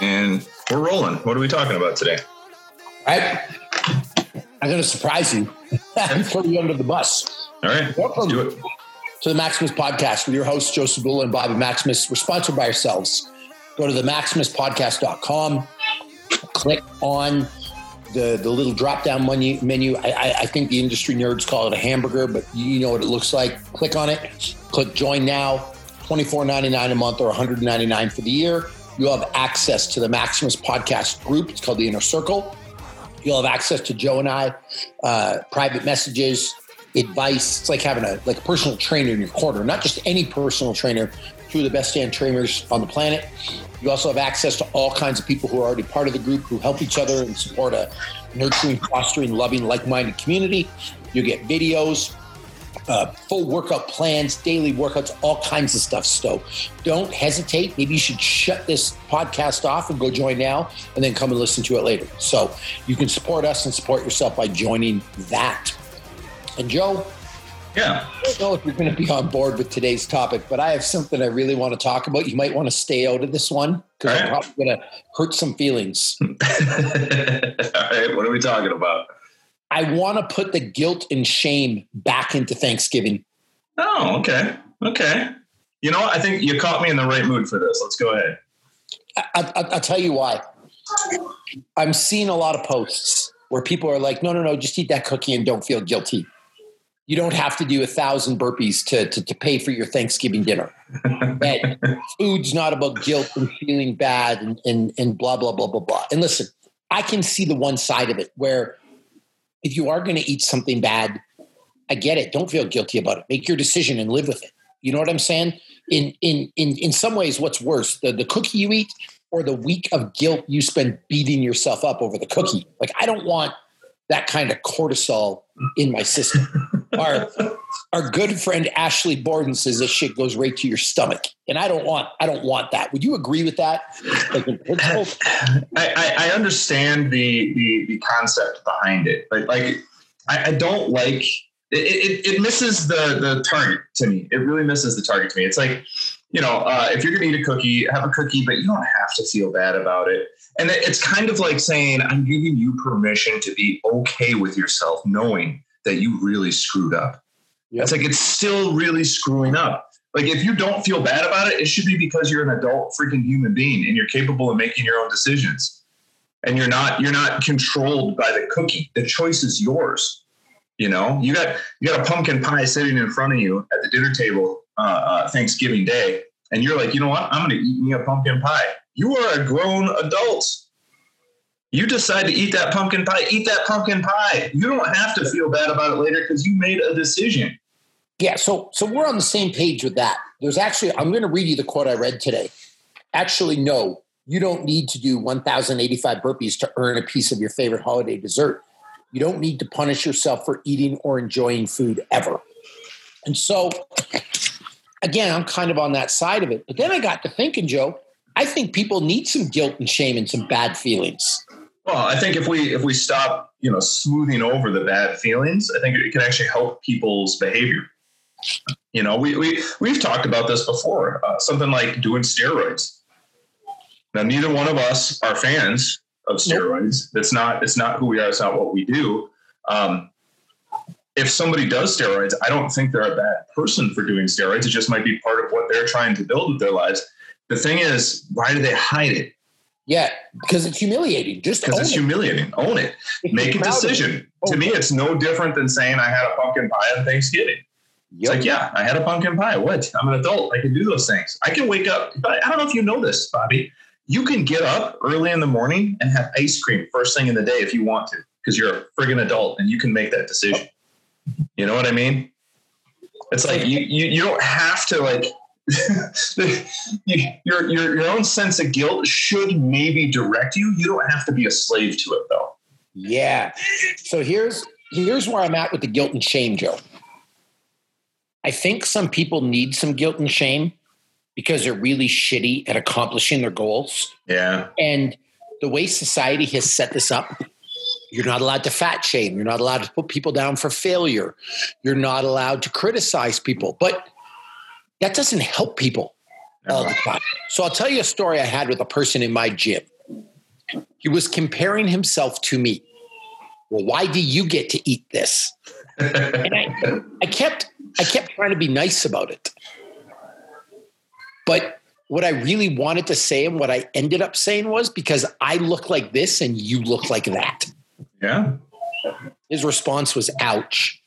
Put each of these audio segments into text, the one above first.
and we're rolling. What are we talking about today? I, I'm going to surprise you and throw you under the bus. All right, Welcome let's do it. to the Maximus Podcast with your hosts, Joe Sabula and Bobby Maximus. We're sponsored by ourselves. Go to the maximuspodcast.com, click on the, the little drop down menu. menu. I, I, I think the industry nerds call it a hamburger, but you know what it looks like. Click on it, click join now, $24.99 a month or 199 for the year. You'll have access to the Maximus Podcast group. It's called the Inner Circle. You'll have access to Joe and I, uh, private messages, advice. It's like having a like a personal trainer in your corner, not just any personal trainer, two of the best stand trainers on the planet. You also have access to all kinds of people who are already part of the group who help each other and support a nurturing, fostering, loving, like-minded community. You get videos, uh, full workout plans, daily workouts, all kinds of stuff. So don't hesitate. Maybe you should shut this podcast off and go join now and then come and listen to it later. So you can support us and support yourself by joining that. And Joe, Yeah, I don't know if you're going to be on board with today's topic, but I have something I really want to talk about. You might want to stay out of this one because I'm probably going to hurt some feelings. All right. What are we talking about? I want to put the guilt and shame back into Thanksgiving. Oh, okay, okay. You know, what? I think you caught me in the right mood for this. Let's go ahead. I, I, I'll tell you why. I'm seeing a lot of posts where people are like, no, no, no, just eat that cookie and don't feel guilty. You don't have to do a thousand burpees to, to, to pay for your Thanksgiving dinner. that food's not about guilt and feeling bad and, and, and blah, blah, blah, blah, blah. And listen, I can see the one side of it where if you are going to eat something bad, I get it. Don't feel guilty about it. Make your decision and live with it. You know what I'm saying? In in in in some ways, what's worse, the, the cookie you eat or the week of guilt you spend beating yourself up over the cookie? Like I don't want that kind of cortisol in my system. Our our good friend Ashley Borden says this shit goes right to your stomach, and I don't want I don't want that. Would you agree with that? Like? I, I, I understand the, the the concept behind it, but like I, I don't like it, it. It misses the the target to me. It really misses the target to me. It's like you know, uh, if you're gonna eat a cookie, have a cookie, but you don't have to feel bad about it. And it's kind of like saying, I'm giving you permission to be okay with yourself, knowing that you really screwed up. Yep. It's like it's still really screwing up. Like if you don't feel bad about it, it should be because you're an adult freaking human being and you're capable of making your own decisions. And you're not you're not controlled by the cookie. The choice is yours. You know, you got you got a pumpkin pie sitting in front of you at the dinner table uh, uh, Thanksgiving Day, and you're like, you know what? I'm going to eat me a pumpkin pie. You are a grown adult. You decide to eat that pumpkin pie. Eat that pumpkin pie. You don't have to feel bad about it later because you made a decision. Yeah, so so we're on the same page with that. There's actually I'm going to read you the quote I read today. Actually, no, you don't need to do 1,085 burpees to earn a piece of your favorite holiday dessert. You don't need to punish yourself for eating or enjoying food ever. And so, again, I'm kind of on that side of it. But then I got to thinking, Joe. I think people need some guilt and shame and some bad feelings. Well, I think if we if we stop, you know, smoothing over the bad feelings, I think it can actually help people's behavior. You know, we we we've talked about this before. Uh, something like doing steroids. Now, neither one of us are fans of steroids. That's not it's not who we are. It's not what we do. Um, if somebody does steroids, I don't think they're a bad person for doing steroids. It just might be part of what they're trying to build with their lives. The thing is, why do they hide it? Yeah, because it's humiliating. Just Because it's it. humiliating. Own it. If Make a proud of it. decision. Oh, to me, it's no different than saying I had a pumpkin pie on Thanksgiving. It's like, yeah, I had a pumpkin pie. What? I'm an adult. I can do those things. I can wake up. But I don't know if you know this, Bobby. You can get up early in the morning and have ice cream first thing in the day if you want to, because you're a friggin' adult and you can make that decision. You know what I mean? It's like you you, you don't have to like your, your your own sense of guilt should maybe direct you. You don't have to be a slave to it though. Yeah. So here's here's where I'm at with the guilt and shame, Joe. I think some people need some guilt and shame because they're really shitty at accomplishing their goals. Yeah. And the way society has set this up, you're not allowed to fat shame. You're not allowed to put people down for failure. You're not allowed to criticize people. But that doesn't help people. all the time. So I'll tell you a story I had with a person in my gym. He was comparing himself to me. Well, why do you get to eat this? and I, I kept I kept trying to be nice about it. But what I really wanted to say and what I ended up saying was because I look like this and you look like that. Yeah. His response was, ouch.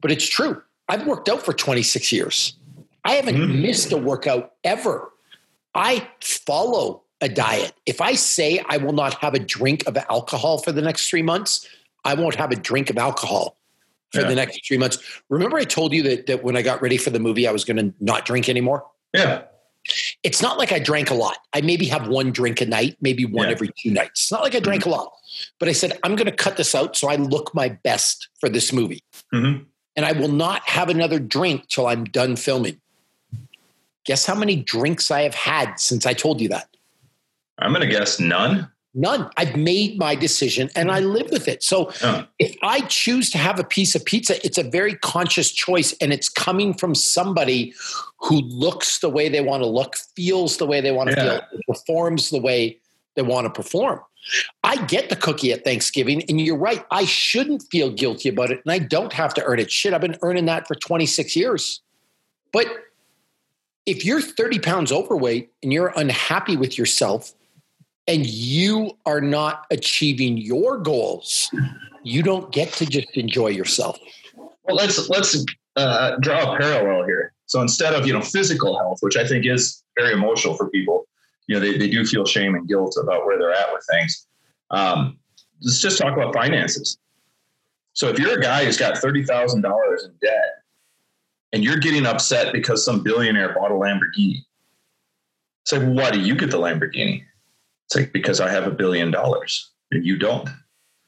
But it's true. I've worked out for 26 years. I haven't mm-hmm. missed a workout ever. I follow a diet. If I say I will not have a drink of alcohol for the next three months, I won't have a drink of alcohol for yeah. the next three months. Remember, I told you that, that when I got ready for the movie, I was going to not drink anymore? Yeah. It's not like I drank a lot. I maybe have one drink a night, maybe one yeah. every two nights. It's not like I drank mm-hmm. a lot. But I said, I'm going to cut this out so I look my best for this movie. Mm-hmm. And I will not have another drink till I'm done filming. Guess how many drinks I have had since I told you that? I'm going to guess none. None. I've made my decision and I live with it. So oh. if I choose to have a piece of pizza, it's a very conscious choice and it's coming from somebody who looks the way they want to look, feels the way they want to yeah. feel, performs the way they want to perform. I get the cookie at Thanksgiving, and you're right. I shouldn't feel guilty about it, and I don't have to earn it. Shit, I've been earning that for 26 years. But if you're 30 pounds overweight and you're unhappy with yourself, and you are not achieving your goals, you don't get to just enjoy yourself. Well, let's let's uh, draw a parallel here. So instead of you know physical health, which I think is very emotional for people, you know they, they do feel shame and guilt about where they're at with things. Um, let's just talk about finances. So if you're a guy who's got thirty thousand dollars in debt, and you're getting upset because some billionaire bought a Lamborghini, it's like, why do you get the Lamborghini? It's like because I have a billion dollars and you don't.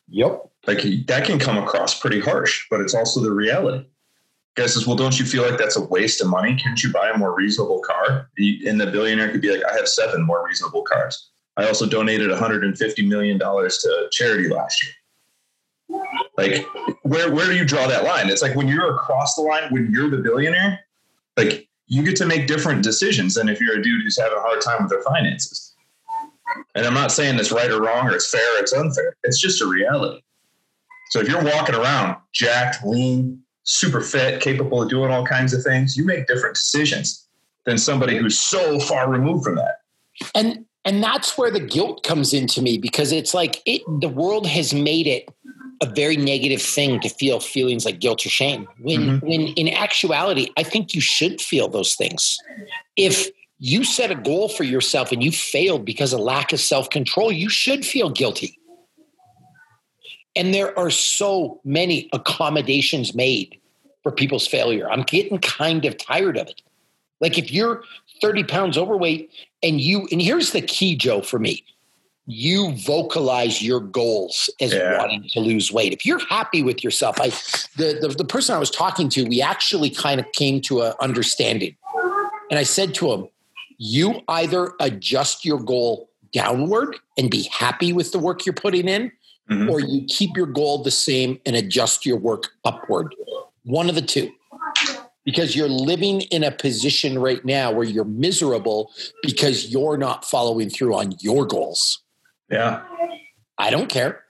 Yep. Like that can come across pretty harsh, but it's also the reality. Guy says, "Well, don't you feel like that's a waste of money? Can't you buy a more reasonable car?" And the billionaire could be like, "I have seven more reasonable cars. I also donated 150 million dollars to charity last year." Like, where where do you draw that line? It's like when you're across the line, when you're the billionaire, like you get to make different decisions than if you're a dude who's having a hard time with their finances. And I'm not saying it's right or wrong or it's fair or it's unfair. It's just a reality. So if you're walking around jacked, lean, super fit, capable of doing all kinds of things, you make different decisions than somebody who's so far removed from that. And and that's where the guilt comes into me because it's like it the world has made it a very negative thing to feel feelings like guilt or shame. When mm-hmm. when in actuality, I think you should feel those things. If you set a goal for yourself and you failed because of lack of self control, you should feel guilty. And there are so many accommodations made for people's failure. I'm getting kind of tired of it. Like if you're 30 pounds overweight and you, and here's the key, Joe, for me you vocalize your goals as yeah. wanting to lose weight. If you're happy with yourself, I the, the, the person I was talking to, we actually kind of came to an understanding. And I said to him, you either adjust your goal downward and be happy with the work you're putting in, mm-hmm. or you keep your goal the same and adjust your work upward. One of the two. Because you're living in a position right now where you're miserable because you're not following through on your goals. Yeah. I don't care.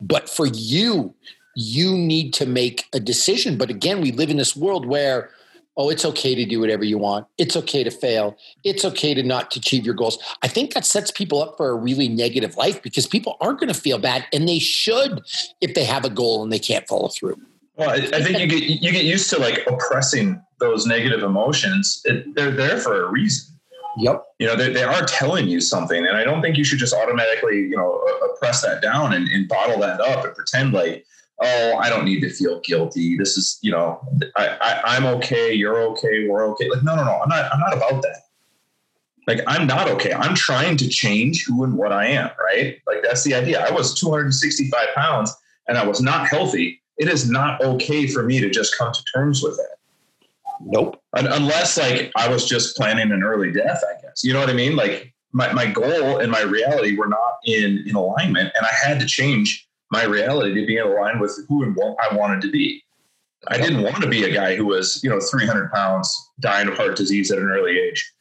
But for you, you need to make a decision. But again, we live in this world where oh it's okay to do whatever you want it's okay to fail it's okay to not achieve your goals i think that sets people up for a really negative life because people aren't going to feel bad and they should if they have a goal and they can't follow through well i, I think you get you get used to like oppressing those negative emotions it, they're there for a reason Yep. You know, they, they are telling you something. And I don't think you should just automatically, you know, uh, uh, press that down and, and bottle that up and pretend like, oh, I don't need to feel guilty. This is, you know, I, I am okay. You're okay. We're okay. Like, no, no, no. I'm not. I'm not about that. Like, I'm not okay. I'm trying to change who and what I am. Right. Like, that's the idea. I was 265 pounds and I was not healthy. It is not okay for me to just come to terms with that. Nope. Unless like I was just planning an early death, I guess. You know what I mean? Like my, my goal and my reality were not in in alignment and I had to change my reality to be in line with who and what I wanted to be. I didn't want to be a guy who was, you know, 300 pounds, dying of heart disease at an early age.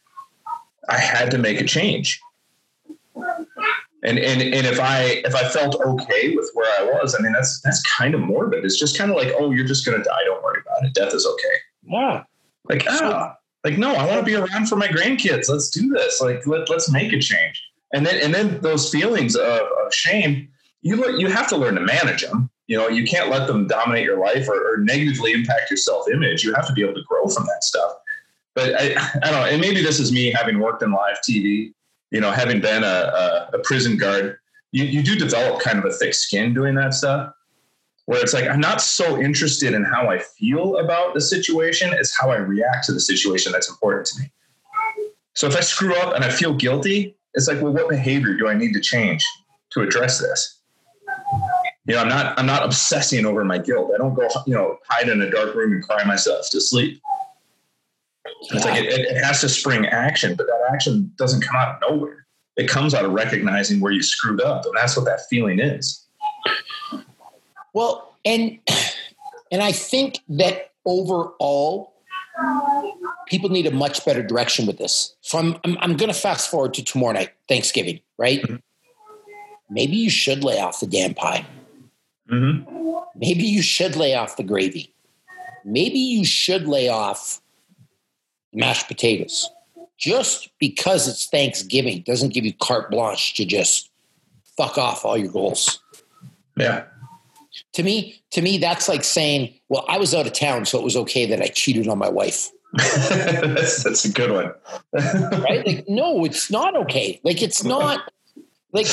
I had to make a change. And, and and if I if I felt okay with where I was, I mean that's that's kind of morbid. It's just kind of like, oh, you're just gonna die. Don't worry about it. Death is okay. Yeah. Like ah, like no, I want to be around for my grandkids. Let's do this. Like let let's make a change. And then and then those feelings of, of shame, you le- you have to learn to manage them. You know, you can't let them dominate your life or, or negatively impact your self image. You have to be able to grow from that stuff. But I, I don't know. And maybe this is me having worked in live TV you know, having been a, a, a prison guard, you, you do develop kind of a thick skin doing that stuff where it's like I'm not so interested in how I feel about the situation as how I react to the situation that's important to me. So if I screw up and I feel guilty, it's like, well, what behavior do I need to change to address this? You know, I'm not I'm not obsessing over my guilt. I don't go, you know, hide in a dark room and cry myself to sleep. It's like it, it, has to spring action, but that action doesn't come out of nowhere. It comes out of recognizing where you screwed up, and that's what that feeling is. Well, and and I think that overall, people need a much better direction with this. So I'm I'm, I'm going to fast forward to tomorrow night, Thanksgiving, right? Mm-hmm. Maybe you should lay off the damn pie. Mm-hmm. Maybe you should lay off the gravy. Maybe you should lay off mashed potatoes. Just because it's Thanksgiving doesn't give you carte blanche to just fuck off all your goals. Yeah. To me, to me, that's like saying, "Well, I was out of town, so it was okay that I cheated on my wife." that's, that's a good one, right? Like, no, it's not okay. Like, it's not like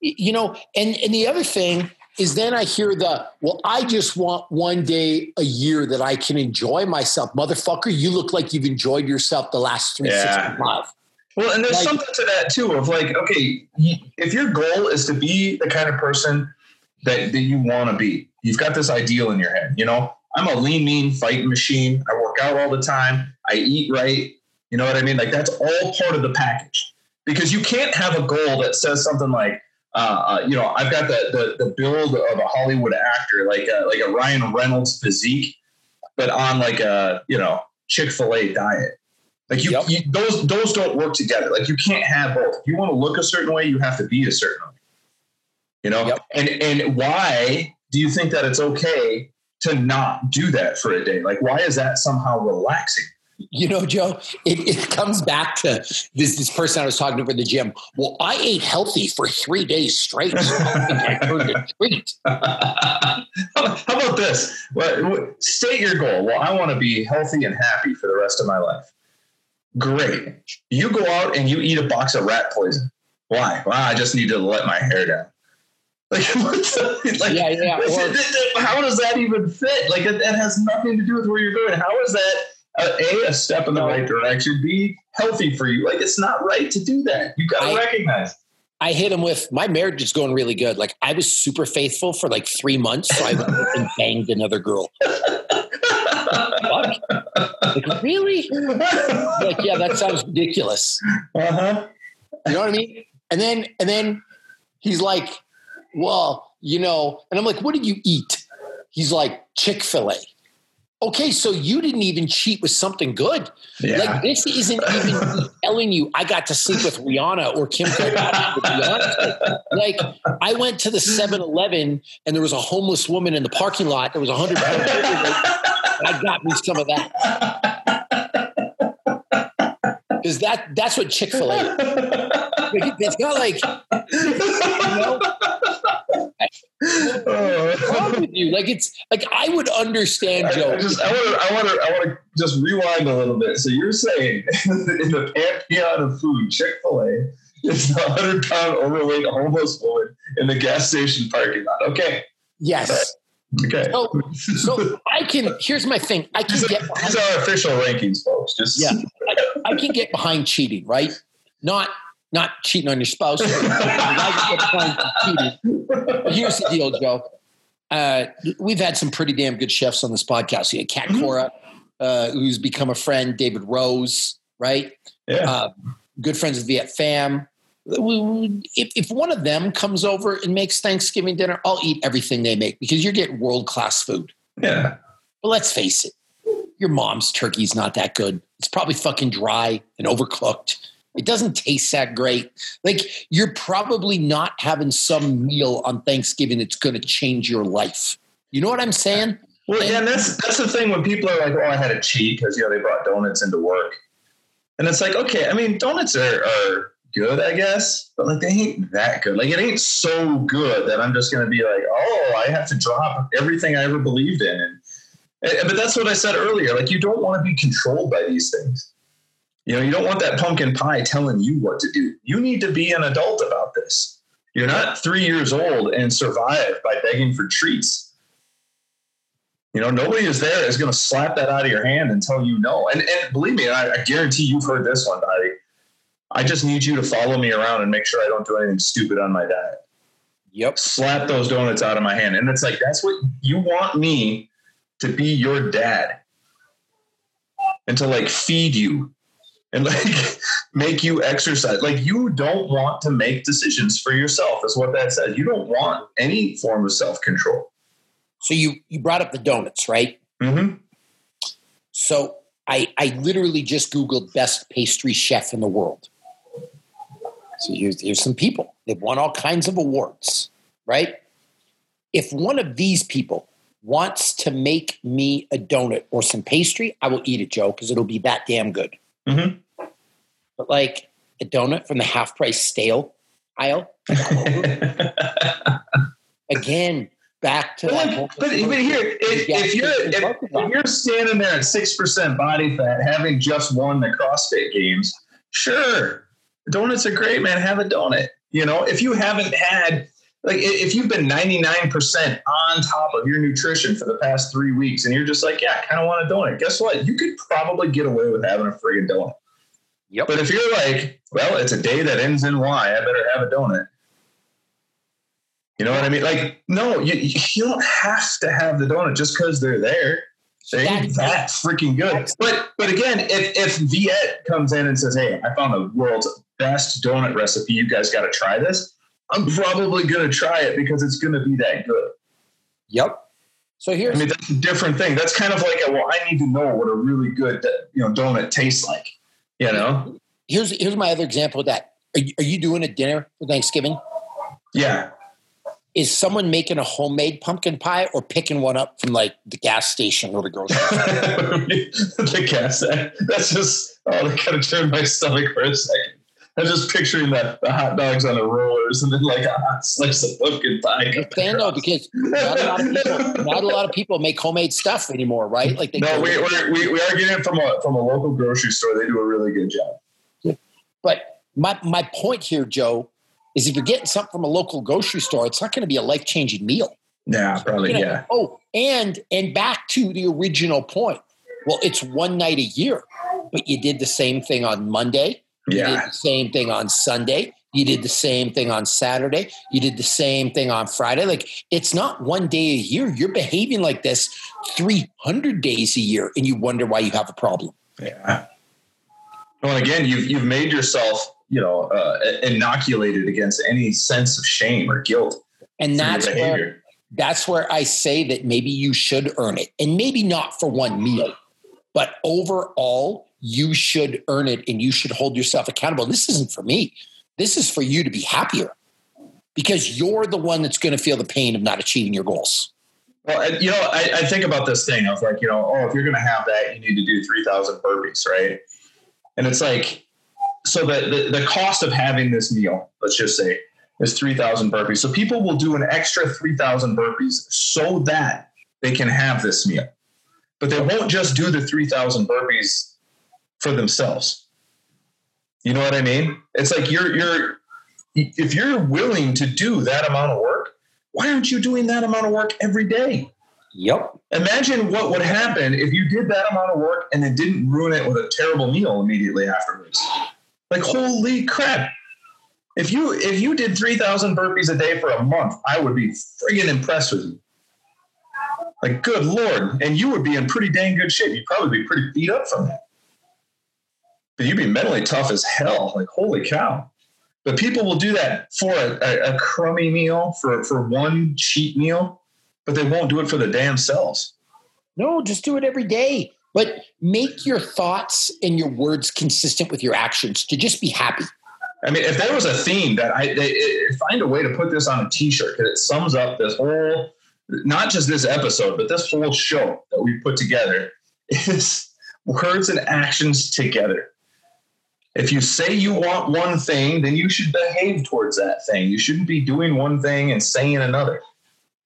you know. And and the other thing is then I hear the, well, I just want one day a year that I can enjoy myself. Motherfucker, you look like you've enjoyed yourself the last 365. Yeah. Well, and there's like, something to that too of like, okay, if your goal is to be the kind of person that, that you want to be, you've got this ideal in your head, you know, I'm a lean, mean fighting machine. I work out all the time. I eat right. You know what I mean? Like that's all part of the package because you can't have a goal that says something like, uh, uh, you know, I've got the, the, the build of a Hollywood actor, like a, like a Ryan Reynolds physique, but on like a you know Chick Fil A diet. Like you, yep. you, those those don't work together. Like you can't have both. If you want to look a certain way, you have to be a certain way. You know, yep. and and why do you think that it's okay to not do that for a day? Like, why is that somehow relaxing? You know, Joe, it, it comes back to this this person I was talking to for the gym. Well, I ate healthy for three days straight. So I a treat. How about this? Well, state your goal. Well, I want to be healthy and happy for the rest of my life. Great. You go out and you eat a box of rat poison. Why? Well, I just need to let my hair down. Like, like yeah, yeah. Or, how does that even fit? Like, it has nothing to do with where you're going. How is that? a, a step in the right direction, b healthy for you. Like it's not right to do that. You got to recognize. I hit him with my marriage is going really good. Like I was super faithful for like three months, so I went and banged another girl. like really? like yeah, that sounds ridiculous. Uh huh. You know what I mean? And then and then he's like, well, you know, and I'm like, what did you eat? He's like Chick Fil A okay, so you didn't even cheat with something good. Yeah. Like this isn't even telling you I got to sleep with Rihanna or Kim Kardashian. like I went to the 7-Eleven and there was a homeless woman in the parking lot. There was a hundred pounds. I got me some of that. Because that that's what Chick Fil A. is. It's not like you know wrong with you? Like it's like I would understand Joe. I, just I want to I want to I want to just rewind a little bit. So you're saying in the pantheon of food, Chick Fil A is the hundred pound overweight homeless woman in the gas station parking lot. Okay. Yes. Okay. So, so I can. Here's my thing. I can these get. Behind, these are official rankings, folks. Just yeah. I, I can get behind cheating, right? Not not cheating on your spouse. Here's the deal, Joe. Uh, we've had some pretty damn good chefs on this podcast. You had Cat mm-hmm. Cora, uh, who's become a friend, David Rose, right? Yeah. Uh, good friends with Viet Pham. If, if one of them comes over and makes Thanksgiving dinner, I'll eat everything they make because you're getting world class food. Yeah. But let's face it, your mom's turkey's not that good. It's probably fucking dry and overcooked It doesn't taste that great. Like you're probably not having some meal on Thanksgiving that's going to change your life. You know what I'm saying? Well, yeah, and that's that's the thing when people are like, "Oh, I had a cheat because you know they brought donuts into work," and it's like, okay, I mean, donuts are, are good, I guess, but like they ain't that good. Like it ain't so good that I'm just gonna be like, "Oh, I have to drop everything I ever believed in." And, and but that's what I said earlier. Like you don't want to be controlled by these things. You know, you don't want that pumpkin pie telling you what to do. You need to be an adult about this. You're not three years old and survive by begging for treats. You know, nobody is there is going to slap that out of your hand and tell you no. And, and believe me, I, I guarantee you've heard this one, Dottie. I just need you to follow me around and make sure I don't do anything stupid on my diet. Yep. Slap those donuts out of my hand. And it's like, that's what you want me to be your dad and to like feed you and like make you exercise. Like you don't want to make decisions for yourself, is what that says. You don't want any form of self control. So you you brought up the donuts, right? Mm-hmm. So I I literally just googled best pastry chef in the world. So here's here's some people. They've won all kinds of awards, right? If one of these people wants to make me a donut or some pastry, I will eat it, Joe, because it'll be that damn good. Mm-hmm. But like a donut from the half price stale aisle, again, back to that. But, but, but here, if, if you're if, if you're standing there at six percent body fat, having just won the CrossFit Games, sure, donuts are great, man. Have a donut. You know, if you haven't had like if you've been 99% on top of your nutrition for the past three weeks and you're just like, yeah, I kind of want a donut, guess what? You could probably get away with having a friggin' donut. Yep. But if you're like, well, it's a day that ends in Y, I better have a donut. You know what I mean? Like, no, you, you don't have to have the donut just because they're there. They ain't that freaking good. But but again, if if Viet comes in and says, "Hey, I found the world's best donut recipe. You guys got to try this." I'm probably going to try it because it's going to be that good. Yep. So here's I mean that's a different thing. That's kind of like a, well, I need to know what a really good you know donut tastes like. You know. Here's here's my other example of that. Are you, are you doing a dinner for Thanksgiving? Yeah. Is someone making a homemade pumpkin pie or picking one up from like the gas station or the grocery store? the gas. Station? That's just oh, that kind of turned my stomach for a second. I'm just picturing that the hot dogs on the rollers and then like a hot slice of pumpkin pie. Stand though, because not a, lot of people, not a lot of people make homemade stuff anymore, right? Like they no, we, we we are getting it from a from a local grocery store. They do a really good job. But my my point here, Joe, is if you're getting something from a local grocery store, it's not going to be a life changing meal. Yeah, probably. You know, yeah. Oh, and and back to the original point. Well, it's one night a year, but you did the same thing on Monday you yeah. did the same thing on Sunday. You did the same thing on Saturday. You did the same thing on Friday. Like it's not one day a year. You're behaving like this 300 days a year, and you wonder why you have a problem. Yeah. Well, again, you've you've made yourself, you know, uh, inoculated against any sense of shame or guilt. And that's where that's where I say that maybe you should earn it, and maybe not for one meal, but overall you should earn it and you should hold yourself accountable. This isn't for me. This is for you to be happier because you're the one that's going to feel the pain of not achieving your goals. Well, you know, I, I think about this thing of like, you know, oh, if you're going to have that, you need to do 3,000 burpees, right? And it's like, so the, the, the cost of having this meal, let's just say, is 3,000 burpees. So people will do an extra 3,000 burpees so that they can have this meal. But they won't just do the 3,000 burpees for themselves. You know what I mean? It's like you're you're if you're willing to do that amount of work, why aren't you doing that amount of work every day? Yep. Imagine what would happen if you did that amount of work and then didn't ruin it with a terrible meal immediately afterwards. Like holy crap. If you if you did 3000 burpees a day for a month, I would be friggin' impressed with you. Like good lord, and you would be in pretty dang good shape. You'd probably be pretty beat up from that but you'd be mentally tough as hell. Like, holy cow. But people will do that for a, a, a crummy meal, for, for one cheat meal, but they won't do it for the damn selves. No, just do it every day. But make your thoughts and your words consistent with your actions to just be happy. I mean, if there was a theme that I they, it, find a way to put this on a T-shirt because it sums up this whole, not just this episode, but this whole show that we put together is words and actions together. If you say you want one thing, then you should behave towards that thing. You shouldn't be doing one thing and saying another.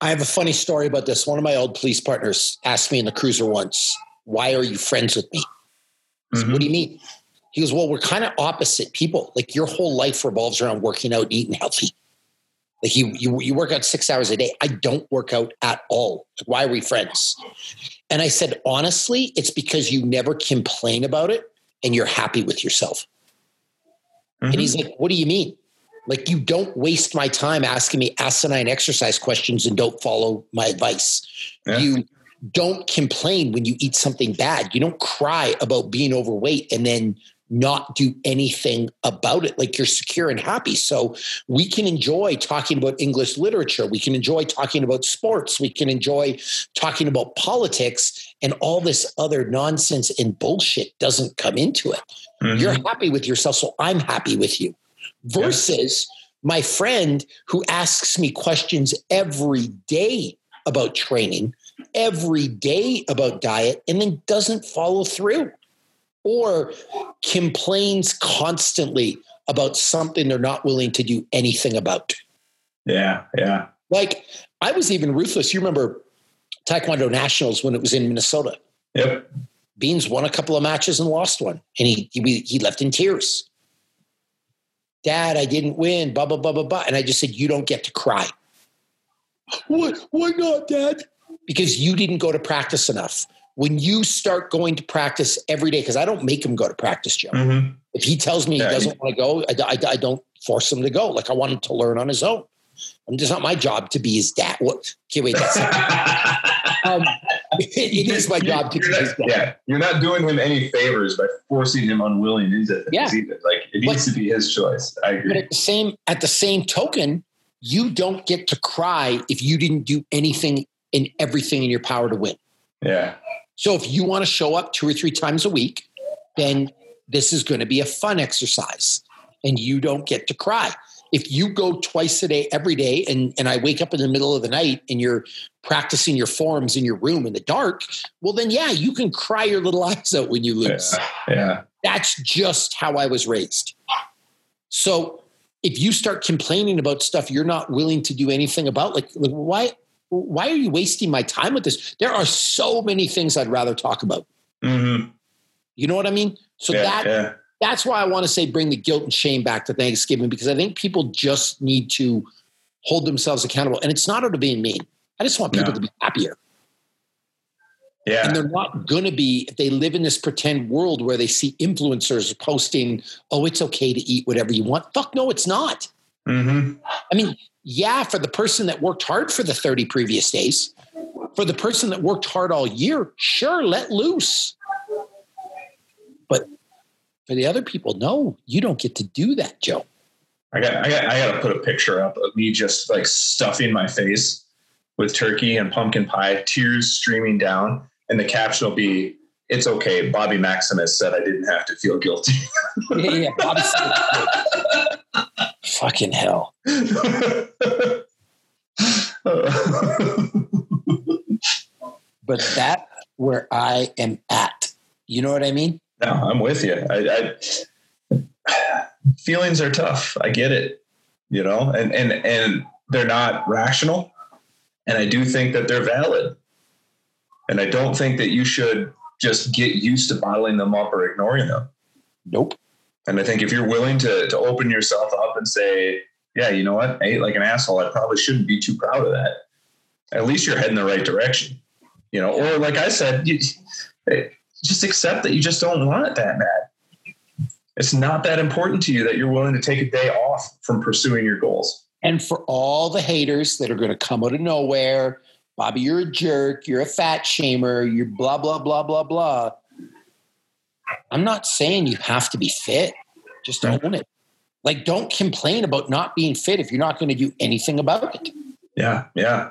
I have a funny story about this. One of my old police partners asked me in the cruiser once, Why are you friends with me? Mm-hmm. What do you mean? He goes, Well, we're kind of opposite people. Like your whole life revolves around working out, eating healthy. Like you, you, you work out six hours a day. I don't work out at all. Why are we friends? And I said, honestly, it's because you never complain about it and you're happy with yourself. Mm-hmm. And he's like, What do you mean? Like, you don't waste my time asking me asinine exercise questions and don't follow my advice. Yeah. You don't complain when you eat something bad. You don't cry about being overweight and then not do anything about it. Like you're secure and happy. So we can enjoy talking about English literature. We can enjoy talking about sports. We can enjoy talking about politics and all this other nonsense and bullshit doesn't come into it. Mm-hmm. You're happy with yourself. So I'm happy with you versus my friend who asks me questions every day about training, every day about diet, and then doesn't follow through or complains constantly about something they're not willing to do anything about. Yeah, yeah. Like I was even ruthless. You remember Taekwondo Nationals when it was in Minnesota? Yep. Beans won a couple of matches and lost one, and he he, he left in tears. Dad, I didn't win. Blah blah blah blah blah. And I just said, you don't get to cry. What? Why not, Dad? Because you didn't go to practice enough when you start going to practice every day, because I don't make him go to practice, Joe. Mm-hmm. If he tells me yeah, he doesn't want to go, I, I, I, don't force him to go. Like I want him to learn on his own. And it's not my job to be his dad. What? Okay, wait, that's um, it, it is my job to be his dad. Yeah, you're not doing him any favors by forcing him unwilling into things yeah. either. Like it needs but, to be his choice. I agree. But at the same at the same token, you don't get to cry if you didn't do anything and everything in your power to win. Yeah. So if you want to show up two or three times a week, then this is going to be a fun exercise and you don't get to cry. If you go twice a day, every day, and, and I wake up in the middle of the night and you're practicing your forms in your room in the dark, well, then, yeah, you can cry your little eyes out when you lose. Yeah. yeah. That's just how I was raised. So if you start complaining about stuff you're not willing to do anything about, like, like why why are you wasting my time with this? There are so many things I'd rather talk about. Mm-hmm. You know what I mean? So yeah, that yeah. that's why I want to say bring the guilt and shame back to Thanksgiving because I think people just need to hold themselves accountable. And it's not out of being mean. I just want people no. to be happier. Yeah. And they're not going to be, if they live in this pretend world where they see influencers posting, oh, it's okay to eat whatever you want. Fuck no, it's not. Mm-hmm. I mean, yeah, for the person that worked hard for the 30 previous days, for the person that worked hard all year, sure, let loose. But for the other people, no, you don't get to do that, Joe. I got, I got, I got to put a picture up of me just like stuffing my face with turkey and pumpkin pie, tears streaming down, and the caption will be, "It's okay." Bobby Maximus said I didn't have to feel guilty. yeah, yeah, Bobby Fucking hell. but that's where I am at. You know what I mean? No, I'm with you. I, I, feelings are tough. I get it. You know, and and and they're not rational, and I do think that they're valid. And I don't think that you should just get used to bottling them up or ignoring them. Nope. And I think if you're willing to to open yourself up and say, yeah, you know what? I ate like an asshole. I probably shouldn't be too proud of that. At least you're heading the right direction, you know. Or like I said, you, just accept that you just don't want it that bad. It's not that important to you that you're willing to take a day off from pursuing your goals. And for all the haters that are going to come out of nowhere, Bobby, you're a jerk. You're a fat shamer. You're blah blah blah blah blah. I'm not saying you have to be fit. Just own it. Like, don't complain about not being fit if you're not going to do anything about it. Yeah, yeah.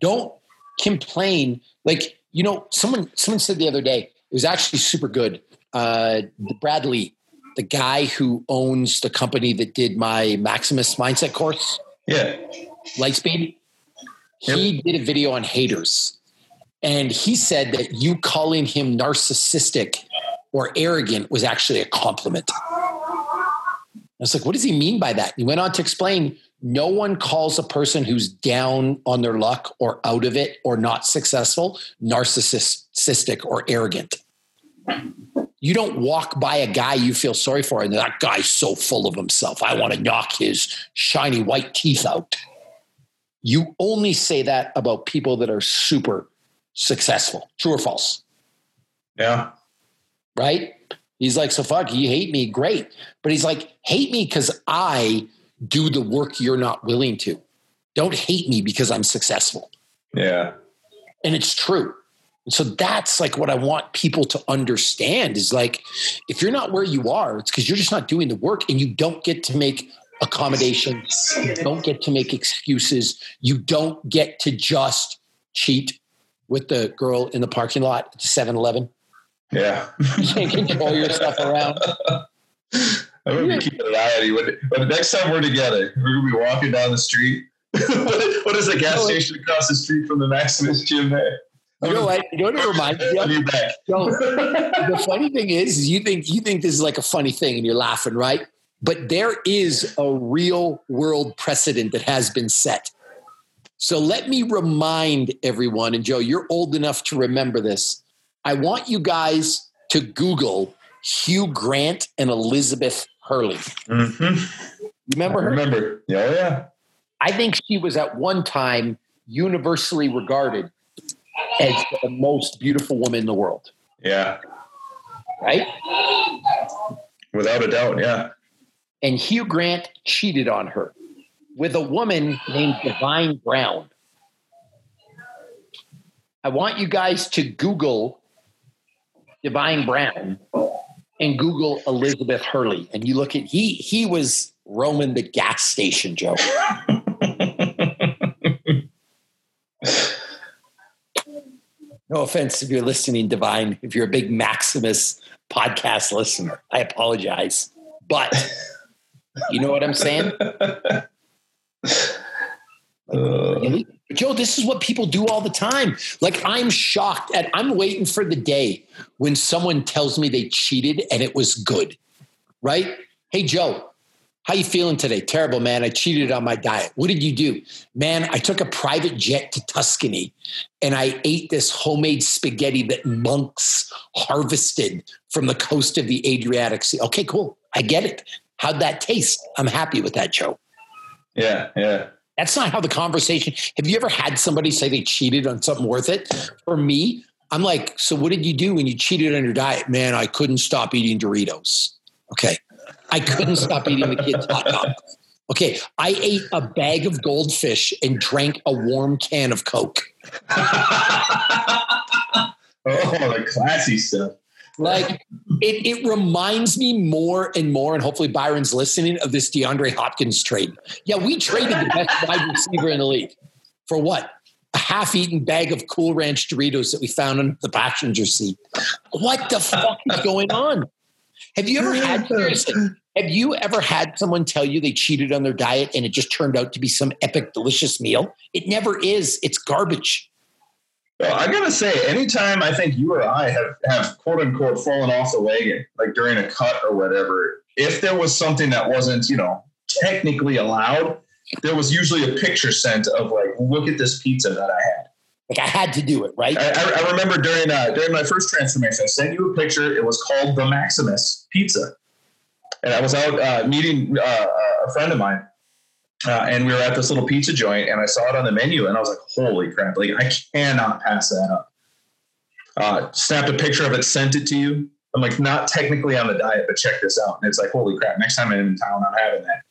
Don't complain. Like, you know, someone someone said the other day, It was actually super good. Uh, Bradley, the guy who owns the company that did my Maximus mindset course, Yeah. Lightspeed, he did a video on haters. And he said that you calling him narcissistic or arrogant was actually a compliment. I was like, what does he mean by that? He went on to explain no one calls a person who's down on their luck or out of it or not successful narcissistic or arrogant. You don't walk by a guy you feel sorry for and that guy's so full of himself. I want to knock his shiny white teeth out. You only say that about people that are super successful. True or false? Yeah. Right? He's like, so fuck, you hate me, great. But he's like, hate me because I do the work you're not willing to. Don't hate me because I'm successful. Yeah. And it's true. And so that's like what I want people to understand is like, if you're not where you are, it's because you're just not doing the work and you don't get to make accommodations. You don't get to make excuses. You don't get to just cheat with the girl in the parking lot at the 7 Eleven. Yeah. You can't control yourself around. I'm gonna be keeping an eye on you. When, when the next time we're together, we're gonna be walking down the street. what, is the gas station across the street from the Maximus gym there? You know what? You know what it reminds me of? So, the funny thing is, is you think you think this is like a funny thing and you're laughing, right? But there is a real world precedent that has been set. So let me remind everyone, and Joe, you're old enough to remember this. I want you guys to Google Hugh Grant and Elizabeth Hurley. Mm-hmm. Remember her? Remember? Yeah, oh, yeah. I think she was at one time universally regarded as the most beautiful woman in the world, Yeah. right? Without a doubt. Yeah. and Hugh Grant cheated on her with a woman named Divine Brown. I want you guys to Google Divine Brown and Google Elizabeth Hurley, and you look at he he was roaming the gas station, Joe. No offense if you're listening, Divine. If you're a big Maximus podcast listener, I apologize, but you know what I'm saying. Uh, Really? But Joe, this is what people do all the time. Like I'm shocked at I'm waiting for the day when someone tells me they cheated and it was good. Right? Hey Joe, how you feeling today? Terrible, man. I cheated on my diet. What did you do? Man, I took a private jet to Tuscany and I ate this homemade spaghetti that monks harvested from the coast of the Adriatic Sea. Okay, cool. I get it. How'd that taste? I'm happy with that, Joe. yeah. Yeah. That's not how the conversation. Have you ever had somebody say they cheated on something worth it? For me, I'm like, so what did you do when you cheated on your diet? Man, I couldn't stop eating Doritos. Okay. I couldn't stop eating the kids' hot dogs. Okay. I ate a bag of goldfish and drank a warm can of Coke. oh, the classy stuff. Like it, it reminds me more and more, and hopefully Byron's listening of this DeAndre Hopkins trade. Yeah, we traded the best wide receiver in the league for what? A half-eaten bag of Cool Ranch Doritos that we found in the passenger seat. What the fuck is going on? Have you ever had have you ever had someone tell you they cheated on their diet and it just turned out to be some epic delicious meal? It never is. It's garbage. Well, I gotta say, anytime I think you or I have, have quote unquote fallen off the wagon, like during a cut or whatever, if there was something that wasn't, you know, technically allowed, there was usually a picture sent of like, look at this pizza that I had. Like I had to do it, right? I, I- I remember during uh, during my first transformation, I sent you a picture. It was called the Maximus Pizza, and I was out uh, meeting uh, a friend of mine, uh, and we were at this little pizza joint, and I saw it on the menu, and I was like, "Holy crap! Like I cannot pass that up." Uh, snapped a picture of it, sent it to you. I'm like, not technically on the diet, but check this out. And it's like, holy crap! Next time I'm in town, I'm having that.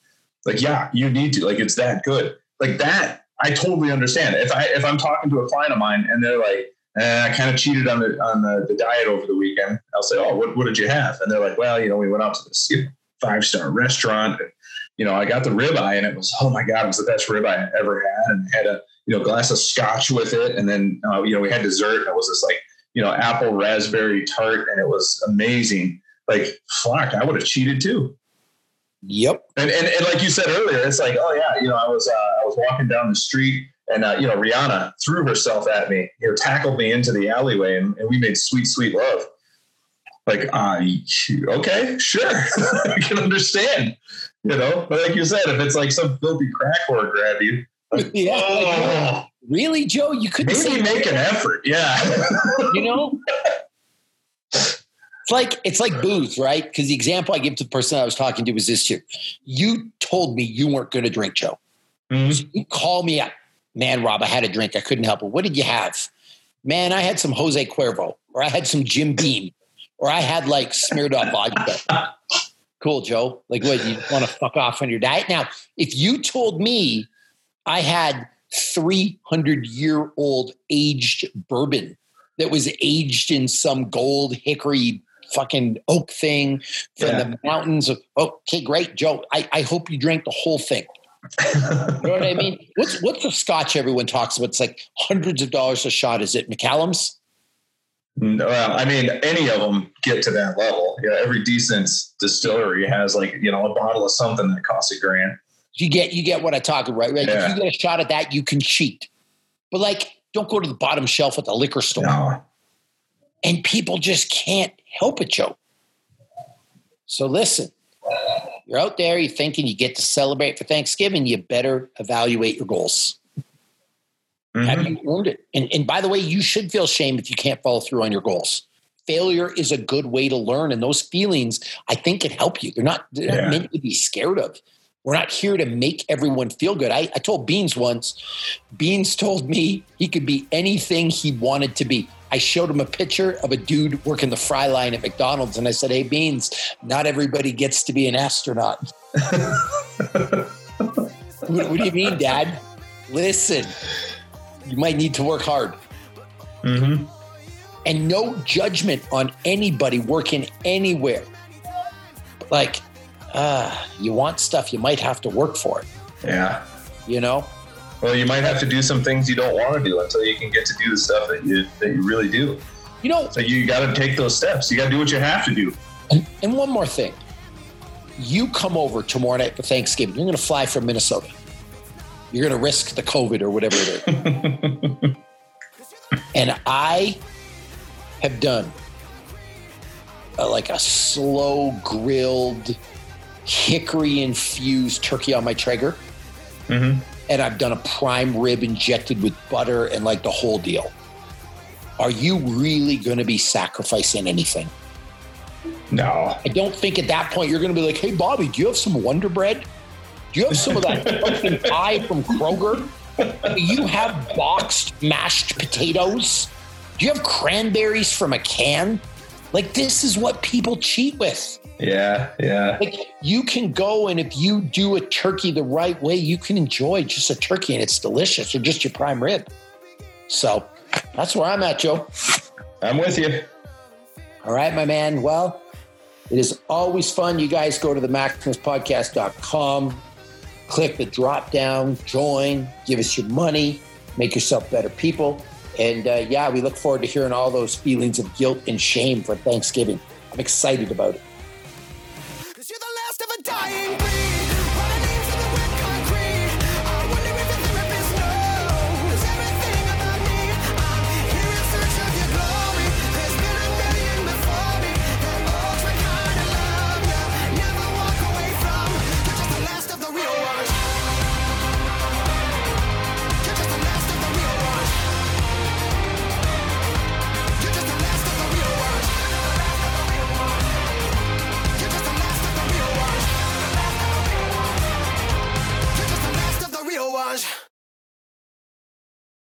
Like, yeah, you need to. Like, it's that good. Like that, I totally understand. If I if I'm talking to a client of mine and they're like, eh, I kind of cheated on the on the, the diet over the weekend, I'll say, oh, what what did you have? And they're like, well, you know, we went out to this you know, five star restaurant. And, you know, I got the ribeye, and it was oh my god, it was the best ribeye I ever had, and had a you know glass of scotch with it, and then uh, you know we had dessert, and it was this like you know, apple raspberry tart, and it was amazing. Like, fuck, I would have cheated too. Yep. And, and and like you said earlier, it's like, oh yeah, you know, I was uh, I was walking down the street and uh, you know Rihanna threw herself at me, you know, tackled me into the alleyway, and, and we made sweet, sweet love. Like, uh, okay, sure, I can understand, you know. But like you said, if it's like some filthy crack whore grab you, like, Yeah. oh, Really, Joe? You couldn't say maybe make an effort, yeah. you know it's like it's like booze right because the example i give to the person i was talking to was this here you told me you weren't going to drink joe Mhm. you call me up man rob i had a drink i couldn't help it what did you have man i had some jose cuervo or i had some jim beam or i had like Smirnoff vodka cool joe. Like what you want to fuck off on your diet? Now if you told me i had 300 year old aged bourbon that was aged in some gold hickory fucking oak thing from Yeah. the mountains of oh, okay great joe. I, I hope you drank the whole thing. You know what i mean? What's what's the scotch everyone talks about? It's like hundreds of dollars a shot. Is it Macallan's Well, I mean, any of them get to that level. Yeah, every decent distillery has like you know a bottle of something that costs a grand. you get you get what i talk about right, right? Yeah. if you get a shot at that you can cheat but like don't go to the bottom shelf at the liquor store No, and people just can't help it, Joe. So listen, you're out there, you're thinking you get to celebrate for Thanksgiving, you better evaluate your goals. Have Mhm. you earned it? And, and by the way, you should feel shame if you can't follow through on your goals. Failure is a good way to learn, and those feelings, I think, can help you. They're not, they're not meant to be scared of. We're not here to make everyone feel good. I, I told Beans once, Beans told me he could be anything he wanted to be. I showed him a picture of a dude working the fry line at McDonald's, and I said, Hey, Beans, not everybody gets to be an astronaut. what, what do you mean, Dad? Listen, you might need to work hard. Mhm. And no judgment on anybody working anywhere. Like, uh, you want stuff, you might have to work for it, Yeah. you know? Well, you might have to do some things you don't want to do until you can get to do the stuff that you that you really do. You know, So you got to take those steps. You got to do what you have to do. and, and one more thing. You come over tomorrow night for Thanksgiving. You're going to fly from Minnesota. You're going to risk the COVID or whatever it is. and I have done uh, like a slow grilled hickory infused turkey on my Traeger. Mhm. And I've done a prime rib injected with butter and like the whole deal. Are you really going to be sacrificing anything? No. I don't think at that point you're going to be like, hey, Bobby, do you have some Wonder Bread? Do you have some of that fucking pie from Kroger? Do you have boxed mashed potatoes? Do you have cranberries from a can? Like, this is what people cheat with. Yeah. Yeah. Like, you can go and if you do a turkey the right way, you can enjoy just a turkey and it's delicious or just your prime rib. So that's where I'm at, Joe. I'm with you. All right, my man. Well, it is always fun. You guys go to the maximuspodcast.com, click the drop down, join, give us your money, make yourself better people. And uh, yeah, we look forward to hearing all those feelings of guilt and shame for Thanksgiving. I'm excited about it.